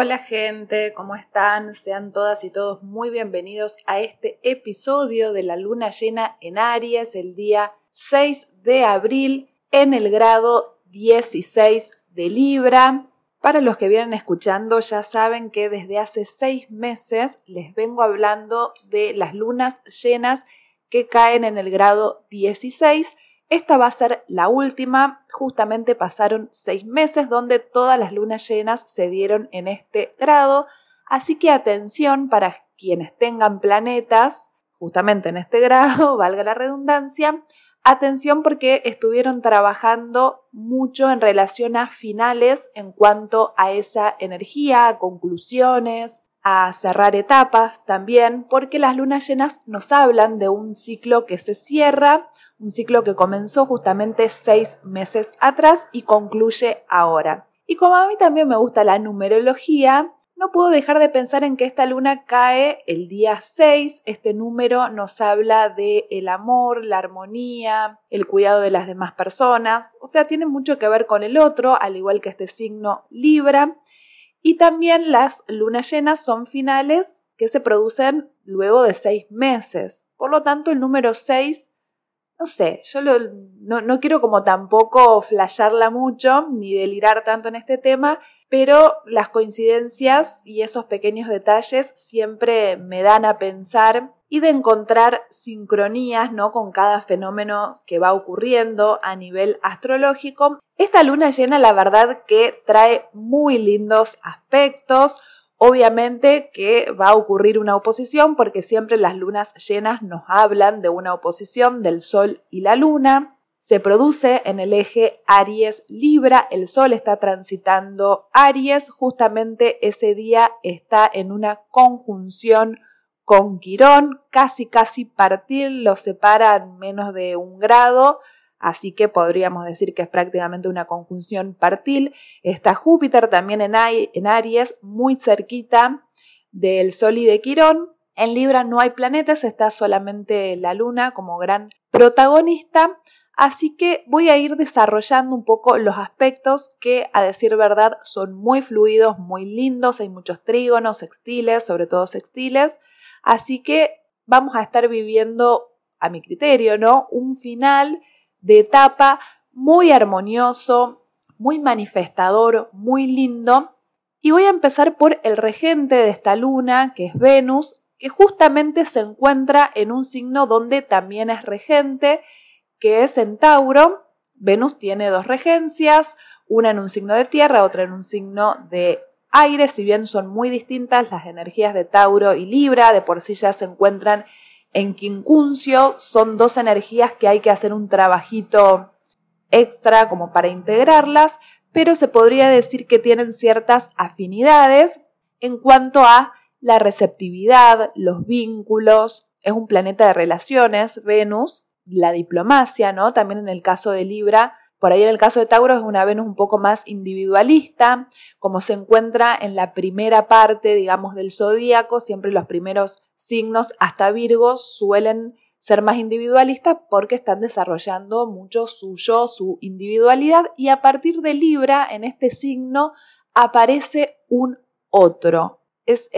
Hola gente, ¿cómo están? Sean todas y todos muy bienvenidos a este episodio de la luna llena en Aries el día 6 de abril en el grado 16 de Libra. Para los que vienen escuchando ya saben que desde hace seis meses les vengo hablando de las lunas llenas que caen en el grado 16 esta va a ser la última, justamente pasaron seis meses donde todas las lunas llenas se dieron en este grado, así que atención para quienes tengan planetas, justamente en este grado, valga la redundancia, atención porque estuvieron trabajando mucho en relación a finales en cuanto a esa energía, a conclusiones, a cerrar etapas también, porque las lunas llenas nos hablan de un ciclo que se cierra un ciclo que comenzó justamente seis meses atrás y concluye ahora. Y como a mí también me gusta la numerología, no puedo dejar de pensar en que esta luna cae el día 6. Este número nos habla de el amor, la armonía, el cuidado de las demás personas. O sea, tiene mucho que ver con el otro, al igual que este signo Libra. Y también las lunas llenas son finales que se producen luego de seis meses. Por lo tanto, el número 6 no sé, yo no, quiero como tampoco flashearla mucho ni delirar tanto en este tema, pero las coincidencias y esos pequeños detalles siempre me dan a pensar y de encontrar sincronías ¿no? con cada fenómeno que va ocurriendo a nivel astrológico. Esta luna llena la verdad que trae muy lindos aspectos, Obviamente que va a ocurrir una oposición porque siempre las lunas llenas nos hablan de una oposición del Sol y la Luna. Se produce en el eje Aries-Libra, el Sol está transitando Aries, justamente ese día está en una conjunción con Quirón, casi casi partir, lo separan menos de un grado, así que podríamos decir que es prácticamente una conjunción partil. Está Júpiter también en, Aries, muy cerquita del Sol y de Quirón. En Libra no hay planetas, está solamente la Luna como gran protagonista. Así que voy a ir desarrollando un poco los aspectos que, a decir verdad, son muy fluidos, muy lindos. Hay muchos trígonos, sextiles, sobre todo sextiles. Así que vamos a estar viviendo, a mi criterio, ¿no? Un final de etapa muy armonioso, muy manifestador, muy lindo. Y voy a empezar por el regente de esta luna, que es Venus, que justamente se encuentra en un signo donde también es regente, que es Centauro. Venus tiene dos regencias, una en un signo de tierra, otra en un signo de aire, si bien son muy distintas las energías de Tauro y Libra, de por sí ya se encuentran en quincuncio son dos energías que hay que hacer un trabajito extra como para integrarlas, pero se podría decir que tienen ciertas afinidades en cuanto a la receptividad, los vínculos, es un planeta de relaciones, Venus, la diplomacia, ¿no? También en el caso de Libra por ahí en el caso de Tauro es una Venus un poco más individualista, como se encuentra en la primera parte, digamos, del zodíaco, siempre los primeros signos hasta Virgo suelen ser más individualistas porque están desarrollando mucho suyo, su individualidad y a partir de Libra, en este signo, aparece un otro. Es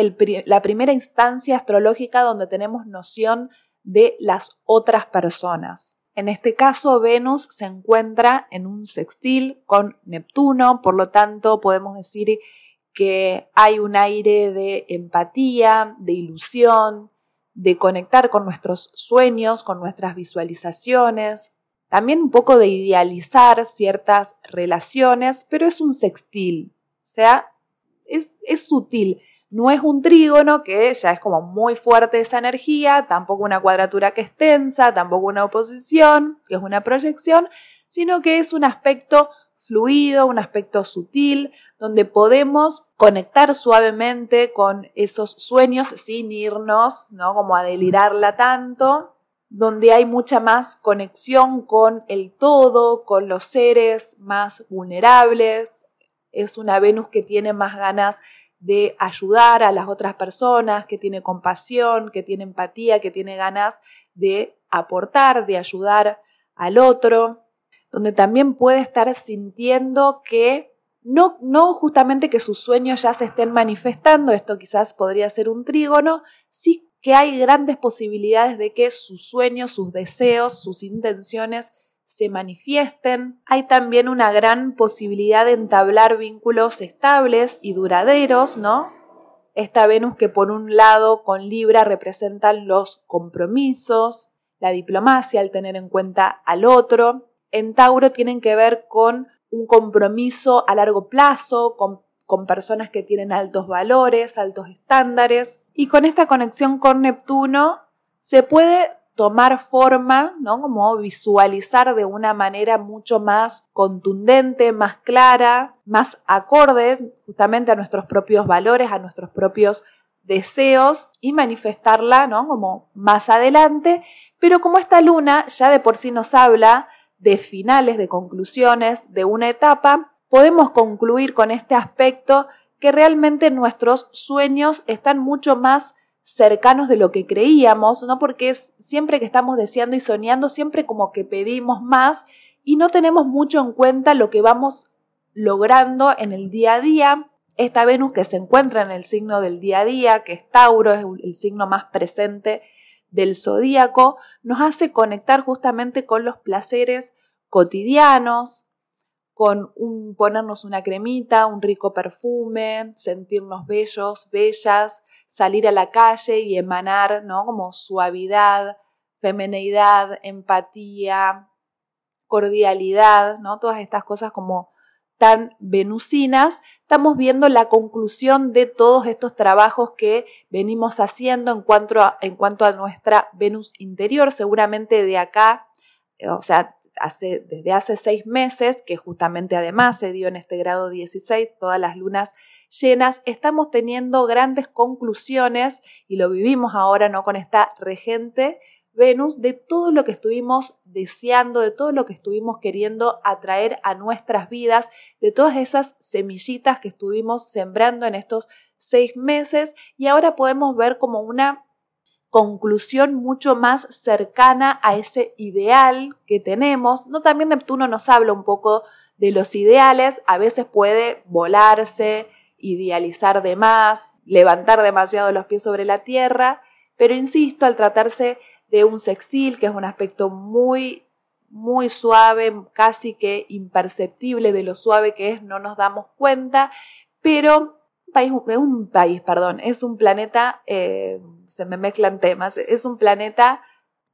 la primera instancia astrológica donde tenemos noción de las otras personas. En este caso, Venus se encuentra en un sextil con Neptuno, por lo tanto podemos decir que hay un aire de empatía, de ilusión, de conectar con nuestros sueños, con nuestras visualizaciones, también un poco de idealizar ciertas relaciones, pero es un sextil, o sea, es, es sutil. No es un trígono, que ya es como muy fuerte esa energía, tampoco una cuadratura que es tensa, tampoco una oposición, que es una proyección, sino que es un aspecto fluido, un aspecto sutil, donde podemos conectar suavemente con esos sueños sin irnos, ¿no? Como a delirarla tanto, donde hay mucha más conexión con el todo, con los seres más vulnerables. Es una Venus que tiene más ganas de ayudar a las otras personas, que tiene compasión, que tiene empatía, que tiene ganas de aportar, de ayudar al otro, donde también puede estar sintiendo que no, no justamente que sus sueños ya se estén manifestando, esto quizás podría ser un trígono, sí que hay grandes posibilidades de que sus sueños, sus deseos, sus intenciones se manifiesten. Hay también una gran posibilidad de entablar vínculos estables y duraderos, ¿no? Esta Venus que por un lado con Libra representan los compromisos, la diplomacia, el tener en cuenta al otro. En Tauro tienen que ver con un compromiso a largo plazo, con, con personas que tienen altos valores, altos estándares. Y con esta conexión con Neptuno se puede tomar forma, ¿no? Como visualizar de una manera mucho más contundente, más clara, más acorde justamente a nuestros propios valores, a nuestros propios deseos y manifestarla, ¿no? Como más adelante, pero como esta luna ya de por sí nos habla de finales, de conclusiones, de una etapa, podemos concluir con este aspecto que realmente nuestros sueños están mucho más cercanos de lo que creíamos, ¿no? Porque es siempre que estamos deseando y soñando, siempre como que pedimos más y no tenemos mucho en cuenta lo que vamos logrando en el día a día. Esta Venus que se encuentra en el signo del día a día, que es Tauro, es el signo más presente del zodíaco, nos hace conectar justamente con los placeres cotidianos, con un, ponernos una cremita, un rico perfume, sentirnos bellos, bellas, salir a la calle y emanar, ¿no? Como suavidad, femineidad, empatía, cordialidad, ¿no? Todas estas cosas como tan venusinas, estamos viendo la conclusión de todos estos trabajos que venimos haciendo en cuanto a, en cuanto a nuestra Venus interior. Seguramente de acá, o sea, desde hace seis meses, que justamente además se dio en este grado 16, todas las lunas llenas, estamos teniendo grandes conclusiones y lo vivimos ahora, ¿no? Con esta regente Venus, de todo lo que estuvimos deseando, de todo lo que estuvimos queriendo atraer a nuestras vidas, de todas esas semillitas que estuvimos sembrando en estos seis meses y ahora podemos ver como una conclusión mucho más cercana a ese ideal que tenemos. No también Neptuno nos habla un poco de los ideales, a veces puede volarse, idealizar de más, levantar demasiado los pies sobre la tierra, pero insisto, al tratarse de un sextil, que es un aspecto muy muy suave, casi que imperceptible de lo suave que es, no nos damos cuenta, pero país, un país, perdón, es un planeta, eh, se me mezclan temas, es un planeta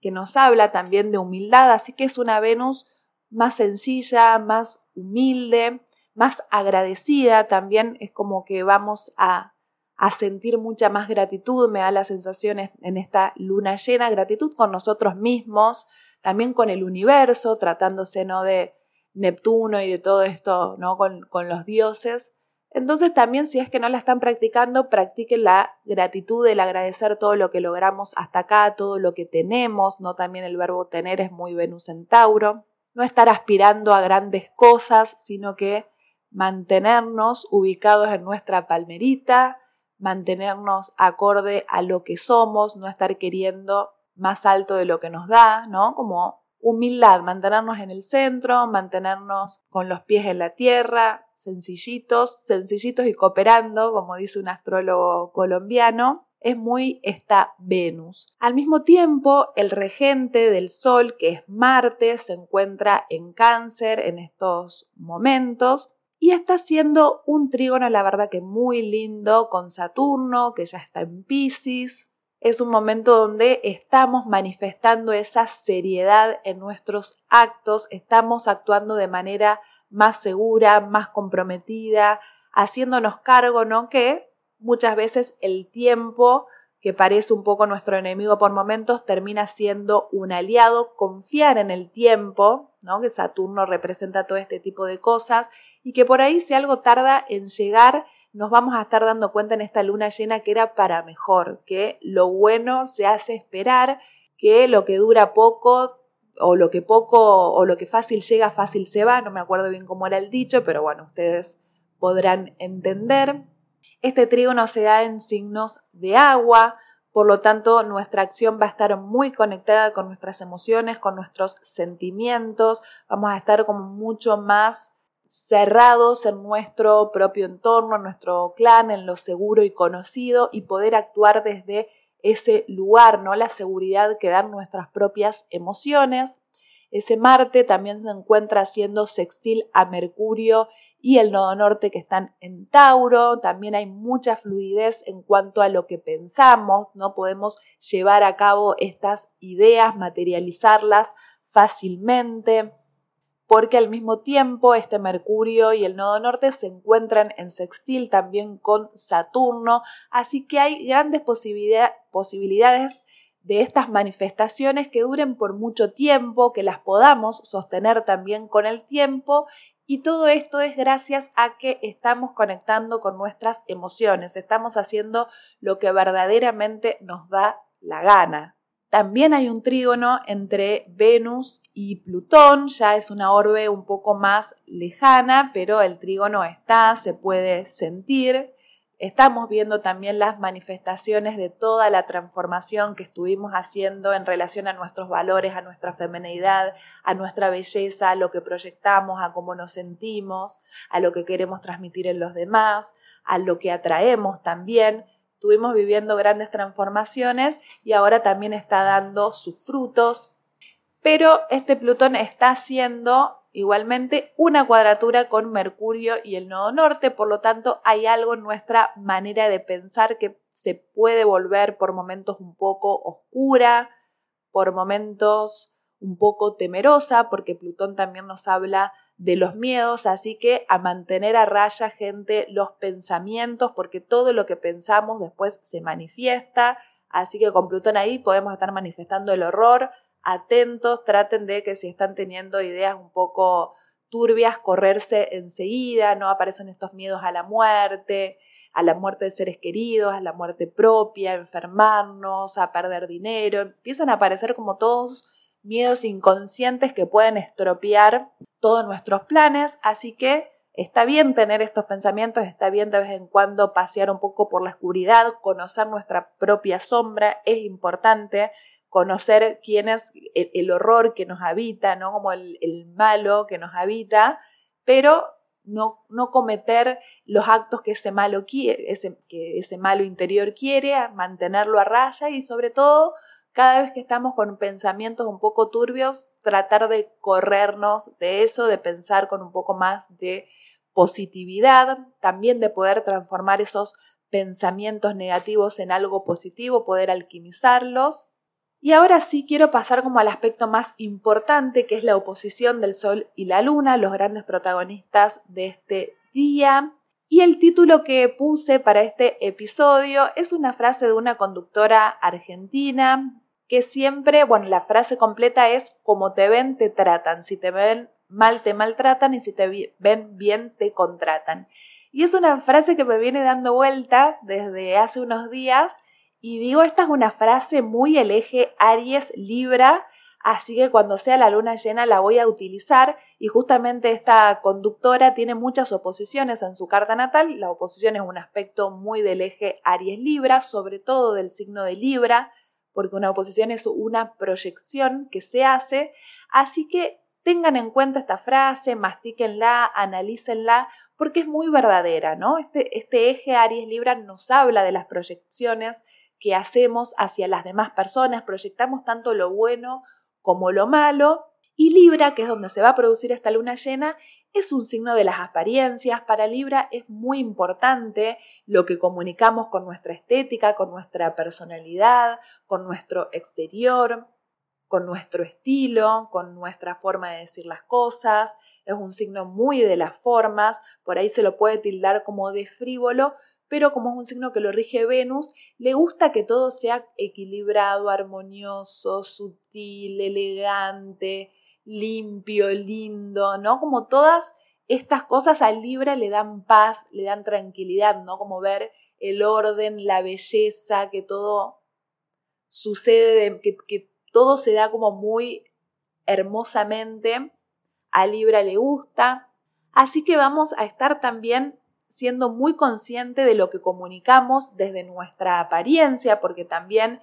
que nos habla también de humildad, así que es una Venus más sencilla, más humilde, más agradecida, también es como que vamos a, a sentir mucha más gratitud, me da la sensación en esta luna llena, gratitud con nosotros mismos, también con el universo, tratándose ¿no? de Neptuno y de todo esto, ¿no? con, con los dioses, entonces también si es que no la están practicando, practiquen la gratitud, el agradecer todo lo que logramos hasta acá, todo lo que tenemos, no también el verbo tener es muy Venus en Tauro. No estar aspirando a grandes cosas, sino que mantenernos ubicados en nuestra palmerita, mantenernos acorde a lo que somos, no estar queriendo más alto de lo que nos da, ¿no? Como humildad, mantenernos en el centro, mantenernos con los pies en la tierra, sencillitos, sencillitos y cooperando, como dice un astrólogo colombiano, es muy esta Venus. Al mismo tiempo, el regente del Sol, que es Marte, se encuentra en cáncer en estos momentos y está haciendo un trígono, la verdad que muy lindo, con Saturno, que ya está en Pisces. Es un momento donde estamos manifestando esa seriedad en nuestros actos, estamos actuando de manera más segura, más comprometida, haciéndonos cargo, ¿no? Que muchas veces el tiempo, que parece un poco nuestro enemigo por momentos, termina siendo un aliado, confiar en el tiempo, ¿no? Que Saturno representa todo este tipo de cosas y que por ahí si algo tarda en llegar, nos vamos a estar dando cuenta en esta luna llena que era para mejor, que lo bueno se hace esperar, que lo que dura poco o lo que poco o lo que fácil llega, fácil se va, no me acuerdo bien cómo era el dicho, pero bueno, ustedes podrán entender. Este trígono se da en signos de agua, por lo tanto nuestra acción va a estar muy conectada con nuestras emociones, con nuestros sentimientos, vamos a estar como mucho más cerrados en nuestro propio entorno, en nuestro clan, en lo seguro y conocido y poder actuar desde ese lugar, ¿no? La seguridad que dan nuestras propias emociones. Ese Marte también se encuentra haciendo sextil a Mercurio y el nodo norte que están en Tauro. También hay mucha fluidez en cuanto a lo que pensamos, ¿no? Podemos llevar a cabo estas ideas, materializarlas fácilmente porque al mismo tiempo este Mercurio y el nodo norte se encuentran en sextil también con Saturno, así que hay grandes posibilidades de estas manifestaciones que duren por mucho tiempo, que las podamos sostener también con el tiempo. Y todo esto es gracias a que estamos conectando con nuestras emociones, estamos haciendo lo que verdaderamente nos da la gana, también hay un trígono entre Venus y Plutón, ya es una orbe un poco más lejana, pero el trígono está, se puede sentir. Estamos viendo también las manifestaciones de toda la transformación que estuvimos haciendo en relación a nuestros valores, a nuestra femenidad, a nuestra belleza, a lo que proyectamos, a cómo nos sentimos, a lo que queremos transmitir en los demás, a lo que atraemos también estuvimos viviendo grandes transformaciones y ahora también está dando sus frutos. Pero este Plutón está haciendo igualmente una cuadratura con Mercurio y el nodo norte, por lo tanto hay algo en nuestra manera de pensar que se puede volver por momentos un poco oscura, por momentos un poco temerosa, porque Plutón también nos habla de los miedos, así que a mantener a raya gente los pensamientos, porque todo lo que pensamos después se manifiesta, así que con Plutón ahí podemos estar manifestando el horror, atentos, traten de que si están teniendo ideas un poco turbias, correrse enseguida, no aparecen estos miedos a la muerte, a la muerte de seres queridos, a la muerte propia, a enfermarnos, a perder dinero, empiezan a aparecer como todos miedos inconscientes que pueden estropear todos nuestros planes, así que está bien tener estos pensamientos, está bien de vez en cuando pasear un poco por la oscuridad, conocer nuestra propia sombra, es importante conocer quién es el, horror que nos habita, ¿no? Como el, malo que nos habita, pero no, no, cometer los actos que ese malo quiere, ese, que ese malo interior quiere, mantenerlo a raya y sobre todo cada vez que estamos con pensamientos un poco turbios, tratar de corrernos de eso, de pensar con un poco más de positividad, también de poder transformar esos pensamientos negativos en algo positivo, poder alquimizarlos. Y ahora sí quiero pasar como al aspecto más importante, que es la oposición del Sol y la Luna, los grandes protagonistas de este día. Y el título que puse para este episodio es una frase de una conductora argentina, que siempre, bueno, la frase completa es como te ven, te tratan. Si te ven mal, te maltratan y si te ven bien, te contratan. Y es una frase que me viene dando vueltas desde hace unos días y digo, esta es una frase muy el eje Aries Libra, así que cuando sea la luna llena la voy a utilizar y justamente esta conductora tiene muchas oposiciones en su carta natal. La oposición es un aspecto muy del eje Aries Libra, sobre todo del signo de Libra porque una oposición es una proyección que se hace, así que tengan en cuenta esta frase, mastíquenla, analícenla, porque es muy verdadera, ¿no? Este, este eje Aries Libra nos habla de las proyecciones que hacemos hacia las demás personas, proyectamos tanto lo bueno como lo malo, y Libra, que es donde se va a producir esta luna llena, es un signo de las apariencias. Para Libra es muy importante lo que comunicamos con nuestra estética, con nuestra personalidad, con nuestro exterior, con nuestro estilo, con nuestra forma de decir las cosas. Es un signo muy de las formas, por ahí se lo puede tildar como de frívolo, pero como es un signo que lo rige Venus, le gusta que todo sea equilibrado, armonioso, sutil, elegante, limpio, lindo, ¿no? Como todas estas cosas al Libra le dan paz, le dan tranquilidad, ¿no? Como ver el orden, la belleza, que todo sucede, que todo se da como muy hermosamente. A Libra le gusta. Así que vamos a estar también siendo muy consciente de lo que comunicamos desde nuestra apariencia, porque también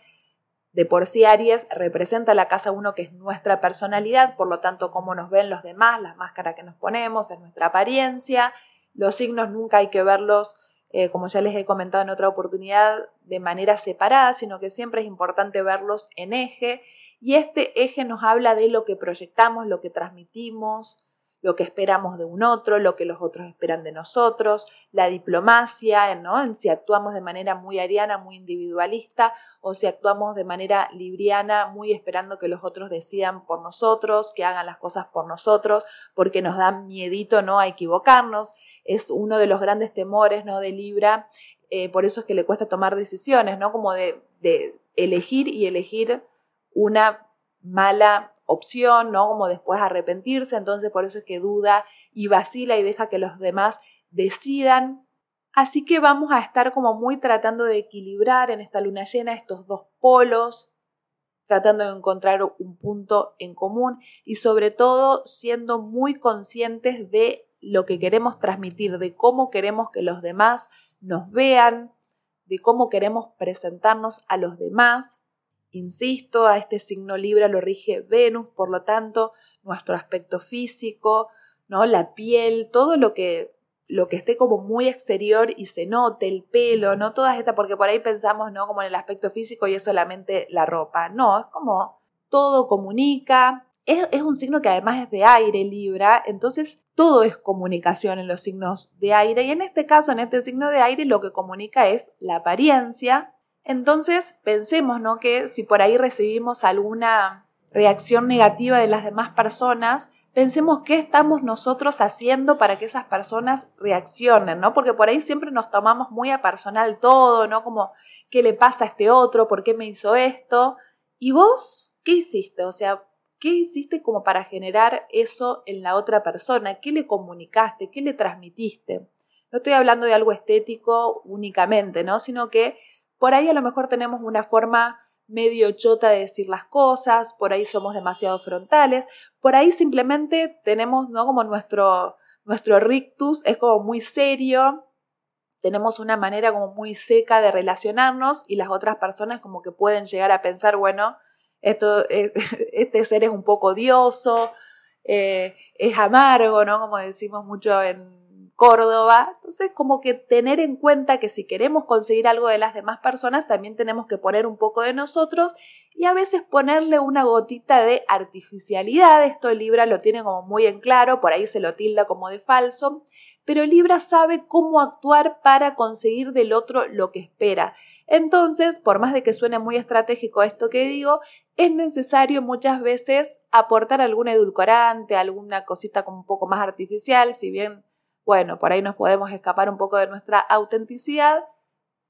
De por sí Aries representa la casa 1 que es nuestra personalidad, por lo tanto cómo nos ven los demás, la máscara que nos ponemos, es nuestra apariencia. Los signos nunca hay que verlos, eh, como ya les he comentado en otra oportunidad, de manera separada, sino que siempre es importante verlos en eje. Y este eje nos habla de lo que proyectamos, lo que transmitimos, lo que esperamos de un otro, lo que los otros esperan de nosotros, la diplomacia, ¿no? Si actuamos de manera muy ariana, muy individualista, o si actuamos de manera libriana, muy esperando que los otros decidan por nosotros, que hagan las cosas por nosotros, porque nos dan miedito, ¿no? A equivocarnos. Es uno de los grandes temores, ¿no? De Libra. Eh, por eso es que le cuesta tomar decisiones, ¿no? Como de, de elegir y elegir una mala opción, ¿no? Como después arrepentirse, entonces por eso es que duda y vacila y deja que los demás decidan. Así que vamos a estar como muy tratando de equilibrar en esta luna llena estos dos polos, tratando de encontrar un punto en común y sobre todo siendo muy conscientes de lo que queremos transmitir, de cómo queremos que los demás nos vean, de cómo queremos presentarnos a los demás Insisto, a este signo Libra lo rige Venus, por lo tanto, nuestro aspecto físico, ¿no? La piel, todo lo que lo que esté como muy exterior y se note, el pelo, no todas estas, porque por ahí pensamos, ¿no? Como en el aspecto físico y es solamente la ropa. No, es como todo comunica. Es, es un signo que además es de aire, Libra, entonces todo es comunicación en los signos de aire y en este caso, en este signo de aire, lo que comunica es la apariencia, entonces, pensemos, ¿no? Que si por ahí recibimos alguna reacción negativa de las demás personas, pensemos qué estamos nosotros haciendo para que esas personas reaccionen, ¿no? Porque por ahí siempre nos tomamos muy a personal todo, ¿no? Como, ¿qué le pasa a este otro? ¿Por qué me hizo esto? ¿Y vos qué hiciste? O sea, ¿qué hiciste como para generar eso en la otra persona? ¿Qué le comunicaste? ¿Qué le transmitiste? No estoy hablando de algo estético únicamente, ¿no? Sino que por ahí a lo mejor tenemos una forma medio chota de decir las cosas, por ahí somos demasiado frontales, por ahí simplemente tenemos, ¿no? Como nuestro, nuestro rictus es como muy serio, tenemos una manera como muy seca de relacionarnos y las otras personas como que pueden llegar a pensar, bueno, esto, este ser es un poco odioso, eh, es amargo, ¿no? Como decimos mucho en, Córdoba. Entonces, como que tener en cuenta que si queremos conseguir algo de las demás personas, también tenemos que poner un poco de nosotros y a veces ponerle una gotita de artificialidad. Esto Libra lo tiene como muy en claro, por ahí se lo tilda como de falso, pero Libra sabe cómo actuar para conseguir del otro lo que espera. Entonces, por más de que suene muy estratégico esto que digo, es necesario muchas veces aportar algún edulcorante, alguna cosita como un poco más artificial, si bien bueno, por ahí nos podemos escapar un poco de nuestra autenticidad,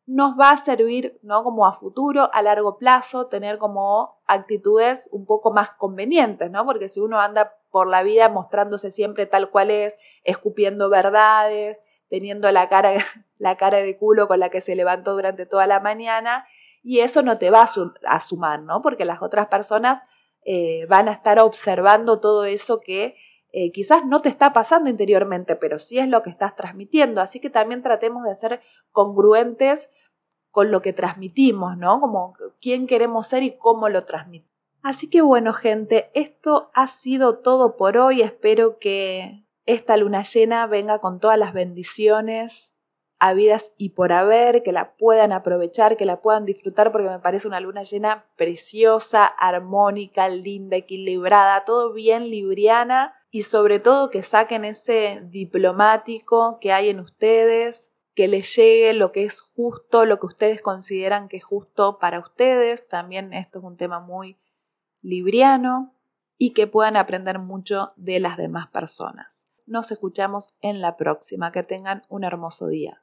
nos va a servir, ¿no? Como a futuro, a largo plazo, tener como actitudes un poco más convenientes, ¿no? Porque si uno anda por la vida mostrándose siempre tal cual es, escupiendo verdades, teniendo la cara, la cara de culo con la que se levantó durante toda la mañana, y eso no te va a, sumar, ¿no? Porque las otras personas eh, van a estar observando todo eso que eh, quizás no te está pasando interiormente, pero sí es lo que estás transmitiendo. Así que también tratemos de ser congruentes con lo que transmitimos, ¿no? Como quién queremos ser y cómo lo transmitimos. Así que bueno, gente, esto ha sido todo por hoy. Espero que esta luna llena venga con todas las bendiciones habidas y por haber, que la puedan aprovechar, que la puedan disfrutar, porque me parece una luna llena preciosa, armónica, linda, equilibrada, todo bien libriana y sobre todo que saquen ese diplomático que hay en ustedes, que les llegue lo que es justo, lo que ustedes consideran que es justo para ustedes. También esto es un tema muy libriano y que puedan aprender mucho de las demás personas. Nos escuchamos en la próxima. Que tengan un hermoso día.